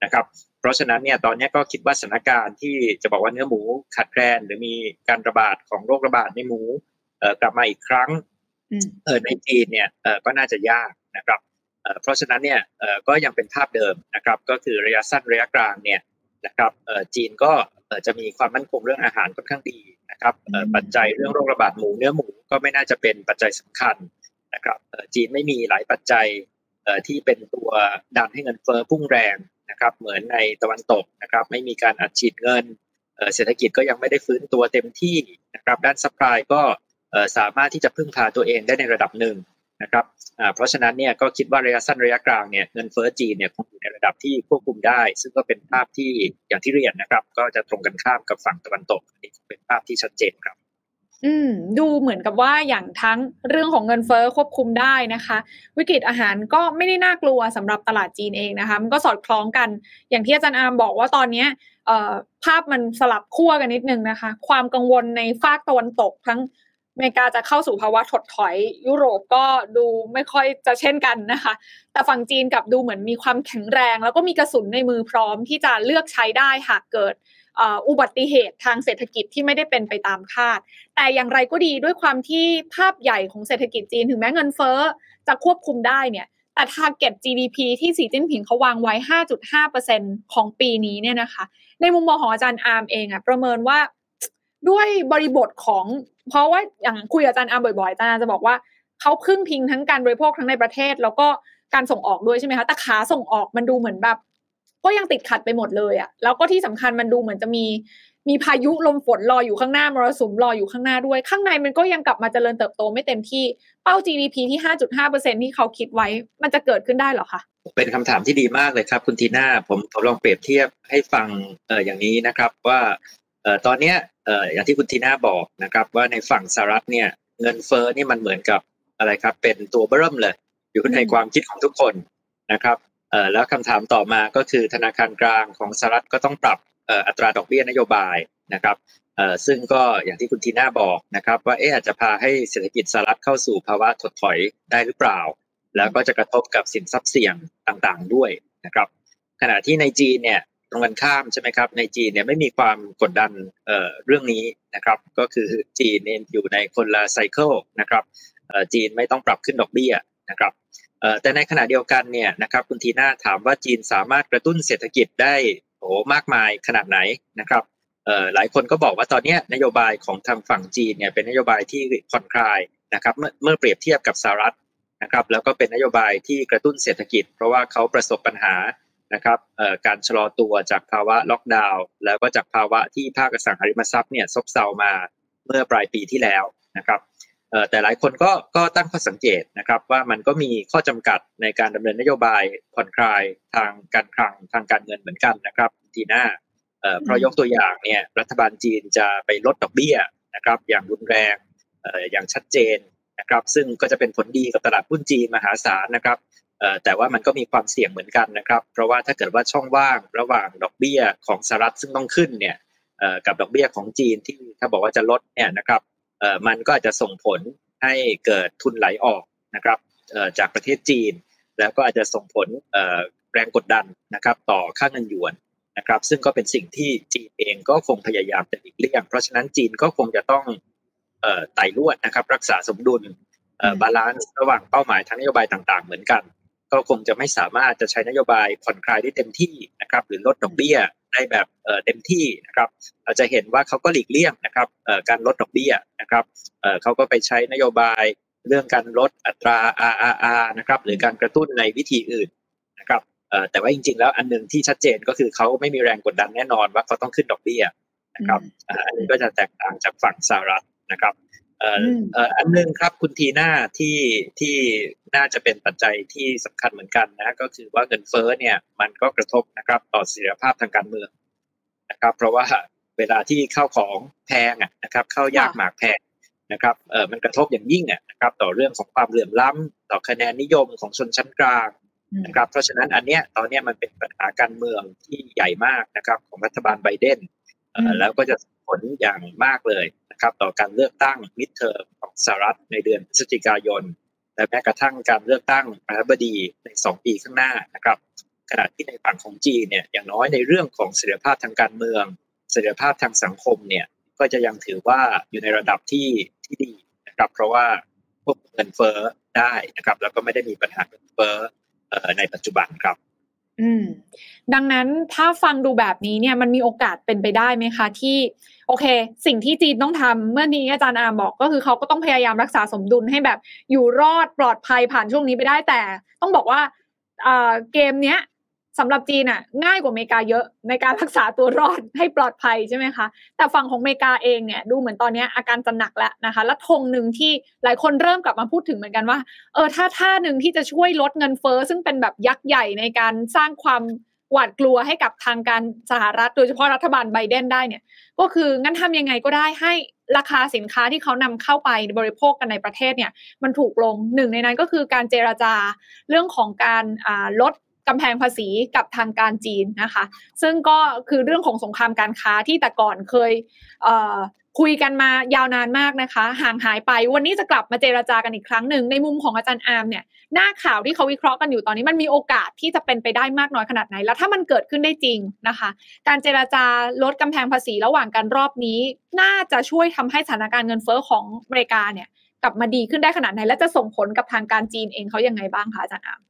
นะครับเพราะฉะนั้นเนี่ยตอนนี้ก็คิดว่าสถานการณ์ที่จะบอกว่าเนื้อหมูขาดแคลนหรือมีการระบาดของโรคระบาดในหมูกลับมาอีกครั้งในจีนเนี่ยก็น่าจะยากนะครับเพราะฉะนั้นเนี่ยก็ยังเป็นภาพเดิมนะครับก็คือระยะสั้นระยะกลางเนี่ย นะครับจีนก็จะมีความมั่นคงเรื่องอาหารค่อนข้างดีนะครับปัจจัยเรื่องโรคระบาดหมูเนื้อหมูก็ไม่น่าจะเป็นปัจจัยสำคัญนะครับจีนไม่มีหลายปัจจัยที่เป็นตัวดันให้เงินเฟ้อพุ่งแรงนะครับเหมือนในตะวันตกนะครับไม่มีการอัดฉีดเงินเศรษฐกิจก็ยังไม่ได้ฟื้นตัวเต็มที่นะครับด้าน supply ก็สามารถที่จะพึ่งพาตัวเองได้ในระดับหนึ่ง นะครับเพราะฉะนั้นเนี่ยก็คิดว่าระยะสั้นระยะกลางเนี่ยเงินเฟ้อจีนเนี่ยคงอยู่ในระดับที่ควบคุมได้ ซึ่งก็เป็นภาพที่อย่างที่เรียนนะครับ ก็จะตรงกันข้ามกับฝั่งตะวันตกอันนี้เป็นภาพที่ชัดเจนครับ อืม ดูเหมือนกับว่าอย่างทั้งเรื่องของเงินเฟอ้อควบคุมได้นะคะ วิกฤตอาหารก็ไม่ได้น่ากลัวสำหรับตลาดจีนเองนะคะ มันก็สอดคล้องกัน อย่างที่อาจารย์อามบอกว่าตอนนี้เอ่อภาพมันสลับขั้วกันนิดนึงนะคะ ความกังวลในฝากตะวันตกทั้ง อเมริกาจะเข้าสู่ภาวะถดถอย ยุโรปก็ดูไม่ค่อยจะเช่นกันนะคะ แต่ฝั่งจีนกับดูเหมือนมีความแข็งแรง แล้วก็มีกระสุนในมือพร้อมที่จะเลือกใช้ได้หากเกิดอุบัติเหตุทางเศรษฐกิจที่ไม่ได้เป็นไปตามคาด แต่อย่างไรก็ดีด้วยความที่ภาพใหญ่ของเศรษฐกิจจีนถึงแม้เงินเฟ้อจะควบคุมได้เนี่ยแต่ target GDP ที่สีจิ้นผิงเขาวางไว้ 5.5%ของปีนี้เนี่ยนะคะ ในมุมมองของอาจารย์อาร์มเองอะประเมินว่าด้วยบริบทของ เพราะว่าอย่างคุยอาจารย์อาบ่อยๆอาจารย์จะบอกว่าเขาพึ่งพิงทั้งการบริโภคทั้งในประเทศ แล้วก็การส่งออกด้วยใช่ไหมคะแต่ขาส่งออกมันดูเหมือนแบบก็ยังติดขัดไปหมดเลยอะแล้วก็ที่สำคัญมันดูเหมือนจะมีมีพายุลมฝนรออยู่ข้างหน้ามรสุมรออยู่ข้างหน้าด้วย ข้างในมันก็ยังกลับมาเจริญเติบโตไม่เต็มที่เป้า GDP ที่ 5.5%ที่เขาคิดไว้ มันจะเกิดขึ้นได้หรอคะเป็นคำถามที่ดีมากเลยครับ คุณทีน่าผมผมลองเปรียบเทียบให้ฟังเอออย่างนี้นะครับ ว่าเออตอนเนี้ย อออย่างที่คุณทีน่าบอกนะครับ ว่าในฝั่งสหรัฐเนี่ยเงินเฟ้อนี่มันเหมือนกับอะไรครับ เป็นตัวเบิ่มเลย อยู่ในความคิดของทุกคนนะครับเออแล้วคำถามต่อมาก็คือธนาคารกลางของสหรัฐก็ต้องปรับอัตราดอกเบี้ยนโยบายนะครับซึ่งก็อย่างที่คุณทีน่าบอกนะครับ ว่าเอ๊ะอาจจะพาให้เศรษฐกิจสหรัฐเข้าสู่ภาวะถดถอยได้หรือเปล่า แล้วก็จะกระทบกับสินทรัพย์เสี่ยงต่างๆด้วยนะครับ ขณะที่ในจีนเนี่ย ตรงกันข้ามใช่ไหมครับในจีนเนี่ยไม่มีความกดดันเเรื่องนี้นะครับก็คือจีนอยู่ในคนละ cycle นะครับจีนไม่ต้องปรับขึ้นดอกเบี้ยนะครับแต่ในขณะเดียวกันเนี่ยนะครับคุณทีน่าถามว่าจีนสามารถกระตุ้นเศรษฐกิจได้โอ้มากมายขนาดไหนนะครับหลายคนก็บอกว่าตอนนี้นโยบายของทางฝั่งจีนเนี่ยเป็นนโยบายที่ผ่อนคลายนะครับเมื่อเมื่อเปรียบเทียบกับสหรัฐนะครับแล้วก็เป็นนโยบายที่กระตุ้นเศรษฐกิจ เพราะว่าเขาประสบปัญหา นะครับการชะลอตัวจากภาวะล็อกดาวน์แล้วก็จากภาวะที่ภาคอสังหาริมทรัพย์เนี่ยซบเซามาเมื่อปลายปีที่แล้วนะครับแต่หลายคนก็ก็ตั้งข้อสังเกตนะครับว่ามันก็มีข้อจำกัดในการดำเนินนโยบายผ่อนคลายทางการคลังทางการเงินเหมือนกันนะครับทีหน้าเพราะยกตัวอย่างเนี่ยรัฐบาลจีนจะไปลดดอกเบี้ยนะครับอย่างรุนแรงอย่างชัดเจนนะครับซึ่งก็จะเป็นผลดีกับตลาดหุ้นจีนมหาศาลนะครับ แต่ว่ามันก็มีความเสี่ยงเหมือนกันนะครับ เพราะว่าถ้าเกิดว่าช่องว่างระหว่างดอกเบี้ยของสหรัฐซึ่งต้องขึ้นเนี่ยกับดอกเบี้ยของจีนที่ถ้าบอกว่าจะลดเนี่ยนะครับมันก็อาจจะส่งผลให้เกิดทุนไหลออกนะครับจากประเทศจีน แล้วก็อาจจะส่งผลแรงกดดันนะครับต่อค่าเงินหยวนนะครับซึ่งก็เป็นสิ่งที่จีนเองก็คงพยายามจะหลีกเลี่ยง เพราะฉะนั้นจีนก็คงจะต้องไต่ลวดนะครับรักษาสมดุล balance ระหว่างเป้าหมายทางนโยบายต่างๆ เหมือนกัน ก็คงจะไม่สามารถจะใช้นโยบายผ่อนคลายได้เต็มที่นะครับหรือลดดอกเบี้ยได้แบบเต็มที่นะครับเราจะเห็นว่าเขาก็หลีกเลี่ยงนะครับการลดดอกเบี้ยนะครับเขาก็ไปใช้นโยบายเรื่องการลดอัตรา RRR นะครับหรือการกระตุ้นในวิธีอื่นนะครับแต่ว่าจริง ๆ แล้วอันหนึ่งที่ชัดเจนก็คือเขาไม่มีแรงกดดันแน่นอนว่าเขาต้องขึ้นดอกเบี้ยนะครับอันนี้ก็จะแตกต่างจากฝั่งสหรัฐนะครับ อันหนึ่งครับคุณทีน่าที่ที่น่าจะเป็นปัจจัยที่สำคัญเหมือนกันนะก็คือว่าเงินเฟ้อเนี่ยมันก็กระทบนะครับต่อเสถียรภาพทางการเมืองนะครับ เพราะว่าเวลาที่เข้าของแพงนะครับเข้ายากหมากแพงนะครับเออมันกระทบอย่างยิ่งนะครับต่อเรื่องของความเหลื่อมล้ำต่อคะแนนนิยมของชนชั้นกลางนะครับเพราะฉะนั้นอันเนี้ยตอนเนี้ยมันเป็นปัญหาการเมืองที่ใหญ่มากนะครับของรัฐบาลไบเดน แล้วก็จะผลอย่างมากเลยนะครับต่อการเลือกตั้งมิดเทอมของสหรัฐในเดือนพฤศจิกายน และแม้กระทั่งการเลือกตั้งประธานาธิบดีใน 2 ปีข้างหน้านะครับขณะที่ในฝั่งของจีนเนี่ยอย่างน้อยในเรื่องของเสถียรภาพทางการเมืองเสถียรภาพทางสังคมเนี่ยก็จะยังถือว่าอยู่ในระดับที่ที่ดีนะครับ เพราะว่าพวกเงินเฟ้อได้นะครับ แล้วก็ไม่ได้มีปัญหาเงินเฟ้อในปัจจุบันครับ อืมดังนั้นถ้าฟังดูแบบนี้เนี่ยมันมีโอกาสเป็นไปได้ไหมคะที่ โอเค สิ่งที่จีนต้องทำเมื่อนี้อาจารย์อามบอกก็คือเขาก็ต้องพยายามรักษาสมดุลให้แบบอยู่รอดปลอดภัยผ่านช่วงนี้ไปได้แต่ ต้องบอกว่าเกมเนี้ย สำหรับจีนอะง่ายกว่าอเมริกาเยอะในการรักษาตัวรอดให้ปลอดภัยใช่ไหมคะแต่ฝั่งของอเมริกาเองเนี่ยดูเหมือนตอนนี้อาการจะหนักแล้วนะคะและธงหนึ่งที่หลายคนเริ่มกลับมาพูดถึงเหมือนกันว่าเออถ้าท่าหนึ่งที่จะช่วยลดเงินเฟอ้อซึ่งเป็นแบบยักษ์ใหญ่ในการสร้างความหวาดกลัวให้กับทางการสหรัฐ โดยเฉพาะรัฐบาลไบเดนได้เนี่ยก็คืองั้นทำยังไงก็ได้ให้ราคาสินค้าที่เขานำเข้าไปบริโภคกันในประเทศเนี่ยมันถูกลงหนึ่งในนั้นก็คือการเจราจาเรื่องของการลด กำแพงภาษีกับทางการจีนนะคะ ซึ่งก็คือเรื่องของสงครามการค้าที่แต่ก่อนเคยคคุยกันมายาวนานมากนะคะ ห่างหายไปวันนี้จะกลับมาเจราจากันอีกครั้งหนึ่งในมุมของอาจารย์อาร์มเนี่ยหน้าข่าวที่เขาวิเคราะห์กันอยู่ตอนนี้มันมีโอกาสที่จะเป็นไปได้มากน้อยขนาดไหน แล้วถ้ามันเกิดขึ้นได้จริงนะคะ การเจราจาลดกำแพงภาษีระหว่างกันรอบนี้ น่าจะช่วยทำให้สถานการณ์เงินเฟ้อของอเมริกาเนี่ยกลับมาดีขึ้นได้ขนาดไหน และจะส่งผลกับทางการจีนเองเขายังไงบ้างคะอาจารย์อาร์ม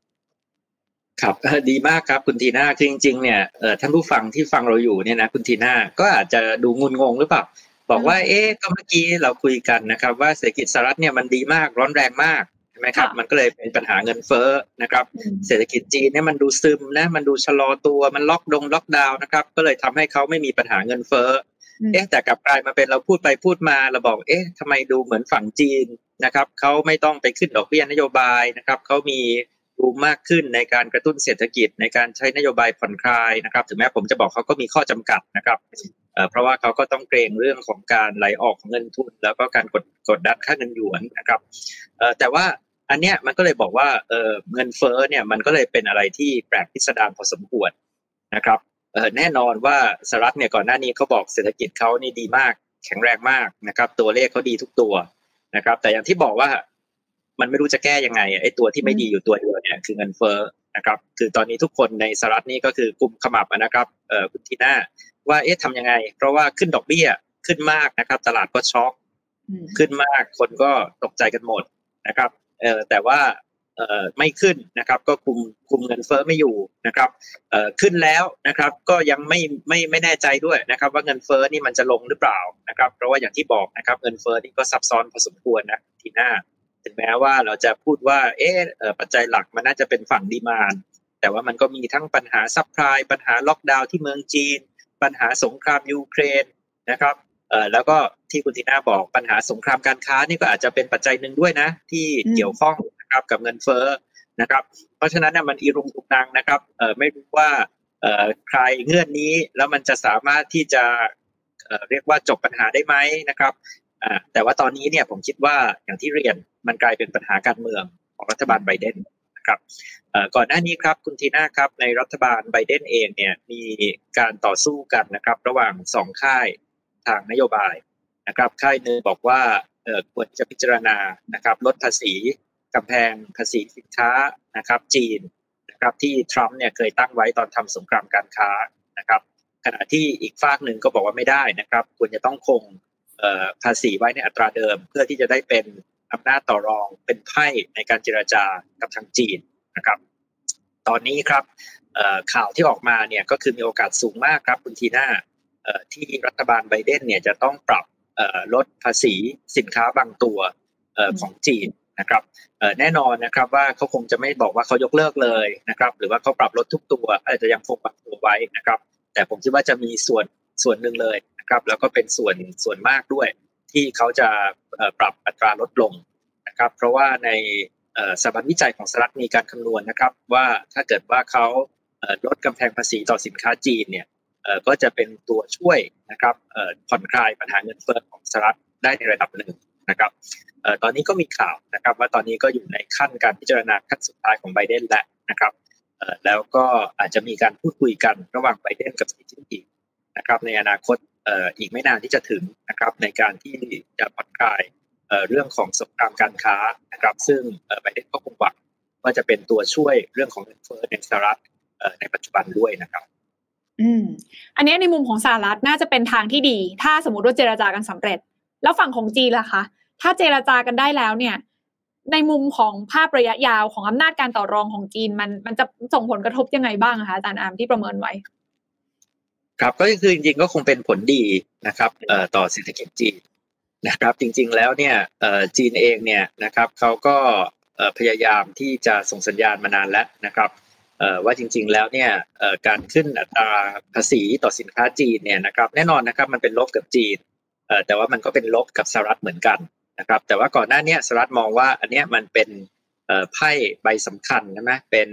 ครับดีมากครับคุณทีน่าคือจริงๆเนี่ยท่านผู้ฟังที่ฟังเราอยู่เนี่ยนะคุณทีน่าก็อาจจะดูงุนงงหรือเปล่าบอกว่าเอ๊ะก็เมื่อกี้เราคุยกันนะครับ ว่าเศรษฐกิจสหรัฐเนี่ยมันดีมากร้อนแรงมากใช่ไหมครับมันก็เลยเป็นปัญหาเงินเฟ้อนะครับ เศรษฐกิจจีนเนี่ยมันดูซึมนะมันดูชะลอตัวมันล็อกดงล็อกดาวน์นะครับ ก็เลยทำให้เขาไม่มีปัญหาเงินเฟ้อเอ๊ะแต่กลับกลายมาเป็นเราพูดไปพูดมาเราบอกเอ๊ะทำไมดูเหมือนฝั่งจีนนะครับเขาไม่ต้องไปขึ้นดอกเบี้ยนโยบายนะครับเขามี รูมมากขึ้นในการกระตุ้นเศรษฐกิจในการใช้นโยบายผ่อนคลายนะครับ ถึงแม้ผมจะบอกเขาก็มีข้อจำกัดนะครับเพราะว่าเขาก็ต้องเกรงเรื่องของการไหลออกของเงินทุน แล้วก็การกดกดดันค่าเงินหยวนนะครับแต่ว่าอันเนี้ยมันก็เลยบอกว่าเงินเฟ้อเนี่ยมันก็เลยเป็นอะไรที่แปลกพิสดารพอสมควรนะครับแน่นอนว่าสหรัฐเนี่ยก่อนหน้านี้เขาบอกเศรษฐกิจเขานี่ดีมาก แข็งแรงมากนะครับ ตัวเลขเขาดีทุกตัวนะครับ แต่อย่างที่บอกว่า มันไม่รู้จะแก้ยังไงไอ้ตัวที่ไม่ดีอยู่ตัวเดียวเนี่ยคือเงินเฟ้อนะครับ คือตอนนี้ทุกคนในสหรัฐนี่ก็คือกลุ่มขมับนะครับเอ่อคุณทีน่าว่าเอ๊ะทำยังไง เพราะว่าขึ้นดอกเบี้ยขึ้นมากนะครับ ตลาดก็ช็อกขึ้นมากคนก็ตกใจกันหมดนะครับเอ่อแต่ว่าเอ่อไม่ขึ้นนะครับ ก็คุมคุมเงินเฟ้อไม่อยู่นะครับเอ่อขึ้นแล้วนะครับ ก็ยังไม่ไม่ไม่แน่ใจด้วยนะครับ ว่าเงินเฟ้อนี่มันจะลงหรือเปล่านะครับ เพราะว่าอย่างที่บอกนะครับ เงินเฟ้อนี่ก็ซับซ้อนพอสมควรนะทีน่า ถึงแม้ว่าเราจะพูดว่าเอ๊ะปัจจัยหลักมันน่าจะเป็นฝั่ง demand แต่ว่ามันก็มีทั้งปัญหา supply ปัญหาล็อกดาวน์ที่เมืองจีน ปัญหาสงครามยูเครนนะครับเอ่อแล้วก็ที่คุณทีน่าบอกปัญหาสงครามการค้านี่ก็อาจจะเป็นปัจจัยหนึ่งด้วยนะ ที่เกี่ยวข้องนะครับกับเงินเฟ้อนะครับ เพราะฉะนั้นเนี่ยมันอีรุงตุกนางนะครับเอ่อไม่รู้ว่าเอ่อใครเงื่อนนี้แล้วมันจะสามารถที่จะเอ่อเรียกว่าจบปัญหาได้ไหมนะครับ อ่าแต่ว่าตอนนี้เนี่ยผมคิดว่าอย่างที่เรียนมันกลายเป็นปัญหาการเมืองของรัฐบาลไบเดนนะครับก่อนหน้านี้ครับคุณทีน่าครับในรัฐบาลไบเดนเองเนี่ยมีการต่อสู้กันนะครับ ระหว่างสองค่ายทางนโยบายนะครับค่ายหนึ่งบอกว่าควรจะพิจารณานะครับลดภาษีกำแพงภาษีสินค้านะครับจีนนะครับที่ทรัมป์เนี่ยเคยตั้งไว้ตอนทำสงครามการค้านะครับขณะที่อีกฝากหนึ่งก็บอกว่าไม่ได้นะครับควรจะต้องคง ภาษีไว้ในอัตราเดิม เพื่อที่จะได้เป็นอำนาจต่อรองเป็นไพ่ในการเจราจากับทางจีนนะครับ ตอนนี้ครับข่าวที่ออกมาเนี่ยก็คือมีโอกาสสูงมากครับคุณทีน่าที่รัฐบาลไบเดนเนี่ยจะต้องปรับลดภาษีสินค้าบางตัวของจีนนะครับแน่นอนนะครับว่าเขาคงจะไม่บอกว่าเขายกเลิกเลยนะครับหรือว่าเขาปรับลดทุกตัวอาจจะยังคงบางตัวไว้นะครับแต่ผมคิดว่าจะมีส่วนส่วนหนึ่งเลย นะครับแล้วก็เป็นส่วนส่วนมากด้วย ที่เขาจะปรับอัตราลดลงนะครับเพราะว่าในสถาบันวิจัยของสหรัฐมีการคำนวณนะครับว่าถ้าเกิดว่าเขาลดกำแพงภาษีต่อสินค้าจีนเนี่ยก็จะเป็นตัวช่วยนะครับผ่อนคลายปัญหาเงินเฟ้อของสหรัฐได้ในระดับหนึ่งนะครับตอนนี้ก็มีข่าวนะครับว่าตอนนี้ก็อยู่ในขั้นการพิจารณาขั้นสุดท้ายของไบเดนแล้วนะครับแล้วก็อาจจะมีการพูดคุยกันระหว่างไบเดนกับสีจิ้นผิงนะครับในอนาคต อีกไม่นานที่จะถึงนะครับในการที่จะผ่อนคลายเรื่องของสงครามการค้านะครับ ซึ่งไบเดนก็คงหวังว่าจะเป็นตัวช่วยเรื่องของเงินเฟ้อในสหรัฐในปัจจุบันด้วยนะครับอืมอันนี้ในมุมของสหรัฐน่าจะเป็นทางที่ดี ถ้าสมมติว่าเจราจากันสำเร็จ แล้วฝั่งของจีนล่ะคะถ้าเจราจากันได้แล้วเนี่ย ในมุมของภาพระยะยาวของอำนาจการต่อรองของจีนมันมันจะส่งผลกระทบยังไงบ้างคะอาจารย์อามที่ประเมินไว้ ครับก็คือจริงๆก็คงเป็นผลดีนะครับต่อเศรษฐกิจจีนนะครับ จริง ๆแล้วเนี่ยจีนเองเนี่ยนะครับเขาก็พยายามที่จะส่งสัญญาณมานานแล้วนะครับว่าจริง ๆแล้วเนี่ยการขึ้นอัตราภาษีต่อสินค้าจีนเนี่ยนะครับแน่นอนนะครับมันเป็นลบกับจีนแต่ว่ามันก็เป็นลบกับสหรัฐเหมือนกันนะครับแต่ว่าก่อนหน้านี้สหรัฐมองว่าอันเนี้ยมันเป็นไพ่ใบสำคัญใช่ไหมเป็น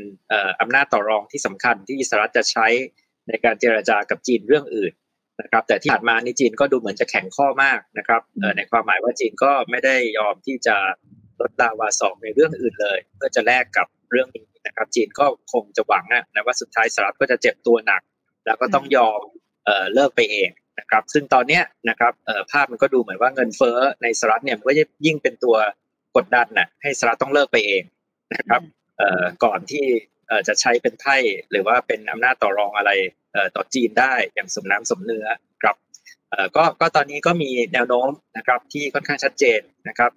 อำนาจต่อรองที่สำคัญที่สหรัฐจะใช้ ในการเจราจากับจีนเรื่องอื่นนะครับ แต่ที่ผ่านมานี่จีนก็ดูเหมือนจะแข็งข้อมากนะครับในความหมายว่าจีนก็ไม่ได้ยอมที่จะลดลาวาสองในเรื่องอื่นเลย เพื่อจะแลกกับเรื่องนี้นะครับ จีนก็คงจะหวังนะว่าสุดท้ายสหรัฐก็จะเจ็บตัวหนัก แล้วก็ต้องยอมเลิกไปเองนะครับ ซึ่งตอนเนี้ยนะครับภาพมันก็ดูเหมือนว่าเงินเฟ้อในสหรัฐเนี่ยมันก็ยิ่งเป็นตัวกดดันนะให้สหรัฐต้องเลิกไปเองนะครับก่อนที่ จะใช้เป็นไพ่หรือว่าเป็นอำนาจต่อรองอะไรต่อจีนได้อย่างสมน้ำสมเนื้อครับก็ก็ตอนนี้ก็มีแนวโน้มนะครับที่ค่อนข้างชัดเจนนะครับ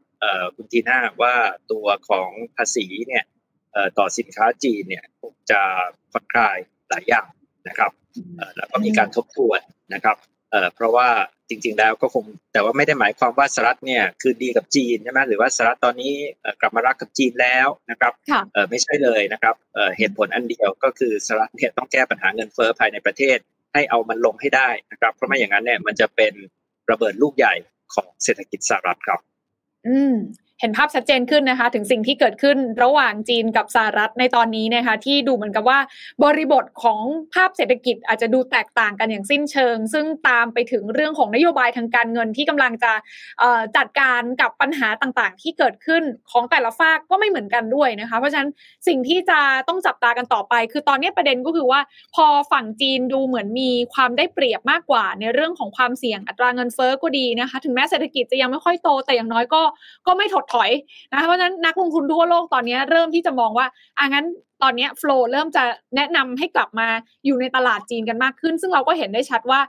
คุณทีน่าว่าตัวของภาษีเนี่ยต่อสินค้าจีนเนี่ยจะผ่อนคลายหลายอย่างนะครับแล้วก็มีการทบทวนนะครับ เพราะว่าจริง ๆ แล้วก็คงแต่ว่าไม่ได้หมายความว่าสหรัฐเนี่ยคือดีกับจีนใช่ไหมหรือว่าสหรัฐตอนนี้กลับมารักกับจีนแล้วนะครับไม่ใช่เลยนะครับเหตุผลอันเดียวก็คือสหรัฐเนี่ยต้องแก้ปัญหาเงินเฟ้อภายในประเทศ ให้เอามันลงให้ได้นะครับเพราะไม่อย่างนั้นเนี่ยมันจะเป็นระเบิดลูกใหญ่ของเศรษฐกิจสหรัฐครับ อืม เห็นภาพชัดเจนขึ้นนะคะ ถึงสิ่งที่เกิดขึ้นระหว่างจีนกับสหรัฐในตอนนี้นะคะ ที่ดูเหมือนกับว่าบริบทของภาพเศรษฐกิจอาจจะดูแตกต่างกันอย่างสิ้นเชิง ซึ่งตามไปถึงเรื่องของนโยบายทางการเงินที่กำลังจะจัดการกับปัญหาต่างๆ ที่เกิดขึ้นของแต่ละฝากก็ไม่เหมือนกันด้วยนะคะ เพราะฉะนั้นสิ่งที่จะต้องจับตากันต่อไป คือตอนนี้ประเด็นก็คือว่า พอฝั่งจีนดูเหมือนมีความได้เปรียบมากกว่า ในเรื่องของความเสี่ยงอัตราเงินเฟ้อก็ดีนะคะ ถึงแม้เศรษฐกิจจะยังไม่ค่อยโตแต่อย่างน้อยก็ก็ไม่ถดถอยนะเพราะฉะนั้นนักลงทุนทั่วโลกตอนนี้เริ่มที่จะมองว่าอะงั้นตอนนี้ flow เริ่มจะแนะนำให้กลับมาอยู่ในตลาดจีนกันมากขึ้น ซึ่งเราก็เห็นได้ชัดว่า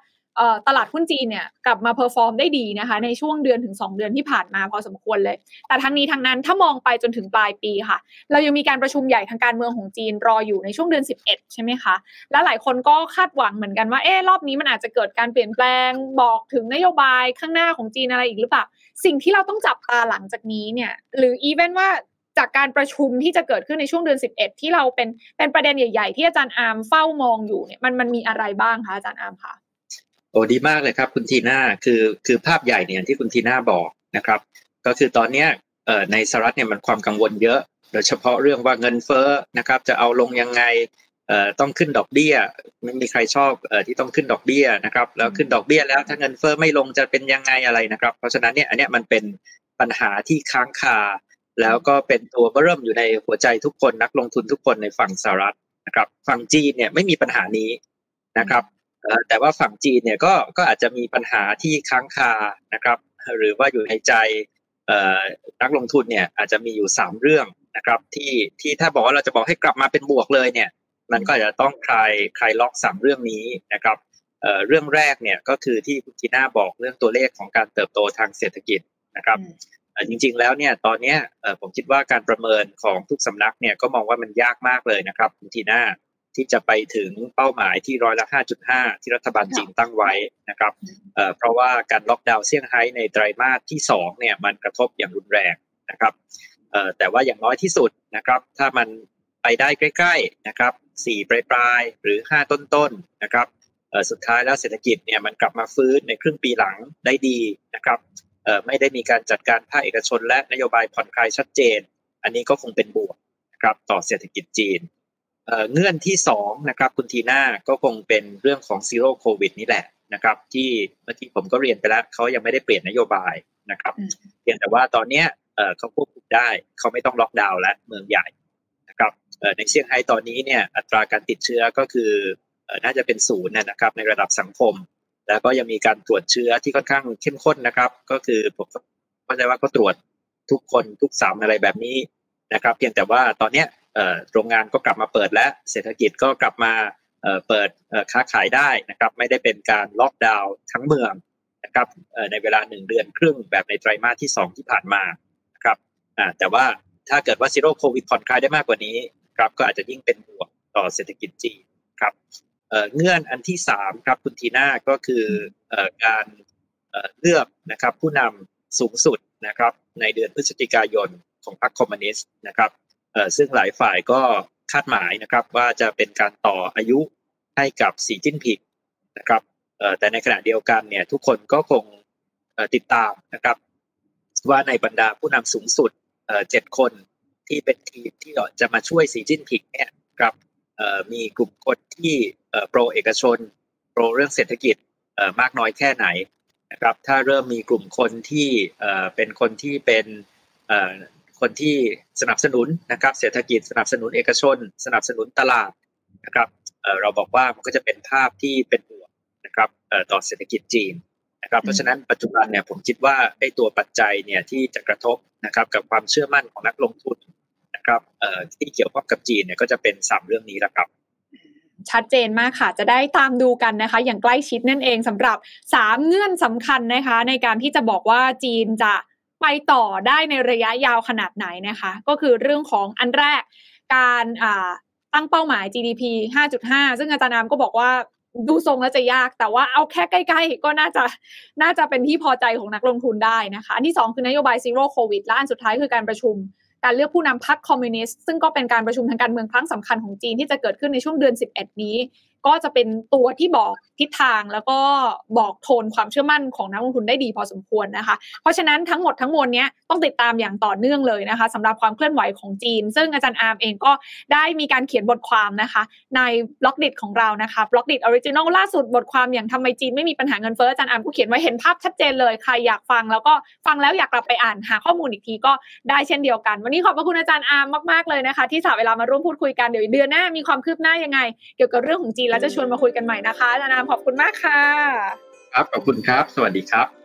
ตลาดหุ้นจีนเนี่ยกลับมา perform ได้ดีนะคะ ในช่วงเดือนถึง 2 เดือนที่ผ่านมาพอสมควรเลย แต่ทั้งนี้ทั้งนั้นถ้ามองไปจนถึงปลายปีค่ะ เรายังมีการประชุมใหญ่ทางการเมืองของจีนรออยู่ในช่วงเดือน 11 ใช่ไหมคะ และหลายคนก็คาดหวังเหมือนกันว่าเออรอบนี้มันอาจจะเกิดการเปลี่ยนแปลงบอกถึงนโยบายข้างหน้าของจีนอะไรอีกหรือเปล่าสิ่งที่เราต้องจับตาหลังจากนี้เนี่ยหรืออีเวนว่าจากการประชุมที่จะเกิดขึ้นในช่วงเดือน 11 ที่เราเป็นเป็นประเด็นใหญ่ ๆ ที่อาจารย์อาร์มเฝ้ามองอยู่เนี่ยมันมันมีอะไรบ้างคะอาจารย์อาร์มคะ โอ้ดีมากเลยครับคุณทีน่าคือคือภาพใหญ่เนี่ยที่คุณทีน่าบอกนะครับ ก็คือตอนเนี้ยเอ่อในสหรัฐเนี่ยมันความกังวลเยอะ โดยเฉพาะเรื่องว่าเงินเฟ้อนะครับ จะเอาลงยังไงเอ่อต้องขึ้นดอกเบี้ยไม่มีใครชอบเอ่อที่ต้องขึ้นดอกเบี้ยนะครับ แล้วขึ้นดอกเบี้ยแล้วถ้าเงินเฟ้อไม่ลงจะเป็นยังไงอะไรนะครับ เพราะฉะนั้นเนี่ยอันเนี้ยมันเป็นปัญหาที่ค้างคา แล้วก็เป็นตัวเริ่มอยู่ในหัวใจทุกคนนักลงทุนทุกคนในฝั่งสหรัฐนะครับ ฝั่งจีนเนี่ยไม่มีปัญหานี้นะครับ แต่ว่าฝั่งจีนเนี่ยก็ก็อาจจะมีปัญหาที่ค้างคานะครับ หรือว่าอยู่ในใจนักลงทุนเนี่ยอาจจะมีอยู่สามเรื่องนะครับ ที่ที่ถ้าบอกว่าเราจะบอกให้กลับมาเป็นบวกเลยเนี่ย มันก็จะต้องคลายคลายล็อกสามเรื่องนี้นะครับเรื่องแรกเนี่ยก็คือที่คุณทีน่าบอกเรื่องตัวเลขของการเติบโตทางเศรษฐกิจนะครับจริงๆแล้วเนี่ยตอนนี้ผมคิดว่าการประเมินของทุกสำนักเนี่ยก็มองว่ามันยากมากเลยนะครับคุณทีน่า ที่จะไปถึงเป้าหมายที่ร้อยละ 5.5 ที่รัฐบาลจีนตั้งไว้นะครับเพราะว่าการล็อกดาวน์เซี่ยงไฮ้ในไตรมาสที่2เนี่ยมันกระทบอย่างรุนแรงนะครับแต่ว่าอย่างน้อยที่สุดนะครับ ถ้ามันไปได้ใกล้ๆนะครับ4ปลายปลายหรือ 5 ต้นๆนะครับสุดท้ายแล้วเศรษฐกิจเนี่ยมันกลับมาฟื้นในครึ่งปีหลังได้ดีนะครับไม่ได้มีการจัดการภาคเอกชนและนโยบายผ่อนคลายชัดเจน อันนี้ก็คงเป็นบวกนะครับต่อเศรษฐกิจจีน เงื่อนที่สองนะครับคุณทีน่าก็คงเป็นเรื่องของซีโร่โควิดนี่แหละนะครับ ที่เมื่อกี้ผมก็เรียนไปแล้วเขายังไม่ได้เปลี่ยนนโยบายนะครับเพียงแต่ว่าตอนนี้เขาควบคุมได้เขาไม่ต้องล็อกดาวน์และเมืองใหญ่นะครับในเซี่ยงไฮ้ตอนนี้เนี่ยอัตราการติดเชื้อก็คือน่าจะเป็นศูนย์นะครับในระดับสังคม แล้วก็ยังมีการตรวจเชื้อที่ค่อนข้างเข้มข้นนะครับ ก็คือผมเข้าใจว่าเขาตรวจทุกคนทุกสามอะไรแบบนี้นะครับ เพียงแต่ว่าตอนนี้ โรงงานก็กลับมาเปิดและเศรษฐกิจก็กลับมาเปิดค้าขายได้นะครับไม่ได้เป็นการล็อกดาวน์ทั้งเมืองนะครับในเวลาหนึ่งเดือนครึ่งแบบในไตรมาสที่ 2 ที่ผ่านมานะครับแต่ว่าถ้าเกิดว่าซีโร่โควิดผ่อนคลายได้มากกว่านี้ครับก็อาจจะยิ่งเป็นบวกต่อเศรษฐกิจจีนครับเงื่อนอันที่3ครับคุณทีน่าก็คือการเลือกนะครับผู้นำสูงสุดนะครับในเดือนพฤศจิกายนของพรรคคอมมิวนิสต์นะครับ ซึ่งหลายฝ่ายก็คาดหมายนะครับว่าจะเป็นการต่ออายุให้กับสีจิ้นผิดนะครับแต่ในขณะเดียวกันเนี่ยทุกคนก็คงติดตามนะครับ ว่าในบรรดาผู้นำสูงสุดเจ็ดคนที่เป็นทีมที่จะมาช่วยสีจิ้นผิดเนี่ยครับมีกลุ่มคนที่โปรเอกชนโปรเรื่องเศรษฐกิจมากน้อยแค่ไหนนะครับ ถ้าเริ่มมีกลุ่มคนที่เป็นคนที่เป็น คนที่สนับสนุนนะครับเศรษฐกิจสนับสนุนเอกชน สนับสนุนตลาดนะครับเราบอกว่ามันก็จะเป็นภาพที่เป็นบวกนะครับต่อเศรษฐกิจจีนนะครับเพราะฉะนั้นปัจจุบันเนี่ยผมคิดว่าไอ้ตัวปัจจัยเนี่ยที่จะกระทบนะครับกับความเชื่อมั่นของนักลงทุนนะครับที่เกี่ยวข้องกับจีนเนี่ยก็จะเป็นสามเรื่องนี้แหละครับชัดเจนมากค่ะ จะได้ตามดูกันนะคะ อย่างใกล้ชิดนั่นเองสำหรับ 3 เงื่อนสำคัญนะคะ ในการที่จะบอกว่าจีนจะ ไปต่อได้ในระยะยาวขนาดไหนนะคะ ก็คือเรื่องของอันแรกการตั้งเป้าหมาย GDP 5.5 ซึ่งอาจารย์อาร์มก็บอกว่าดูทรงแล้วจะยาก แต่ว่าเอาแค่ใกล้ๆ ก็น่าจะน่าจะเป็นที่พอใจของนักลงทุนได้นะคะ อันที่ 2 คือนโยบาย Zero Covid และอันสุดท้ายคือการประชุม การเลือกผู้นำพรรคคอมมิวนิสต์ซึ่งก็เป็นการประชุมทางการเมืองครั้งสำคัญของจีนที่จะเกิดขึ้นในช่วงเดือน 11 นี้ ก็จะเป็นตัวที่บอกทิศทางแล้วก็บอกโทนความเชื่อมั่นของนักลงทุนได้ดีพอสมควรนะคะ เพราะฉะนั้นทั้งหมดทั้งมวลนี้ต้องติดตามอย่างต่อเนื่องเลยนะคะสำหรับความเคลื่อนไหวของจีน ซึ่งอาจารย์อาร์มเองก็ได้มีการเขียนบทความนะคะ ใน Blockdit ของเรานะคะ Blockdit Original ล่าสุดบทความอย่างทำไมจีนไม่มีปัญหาเงินเฟ้ออาจารย์อาร์มก็เขียนไว้เห็นภาพชัดเจนเลยใครอยากฟังแล้วก็ฟังแล้วอยากกลับไปอ่านหาข้อมูลอีกทีก็ได้เช่นเดียวกัน วันนี้ขอบพระคุณอาจารย์อาร์มมากๆเลยนะคะ ที่สละเวลามาร่วมพูดคุยกันเดี๋ยวเดือนหน้ามีความคืบหน้ายังไง เกี่ยวกับเรื่องของจีนแล้วจะชวนมาคุยกันใหม่นะคะอาจารย์อามขอบคุณมากค่ะ ครับขอบคุณครับ สวัสดีครับ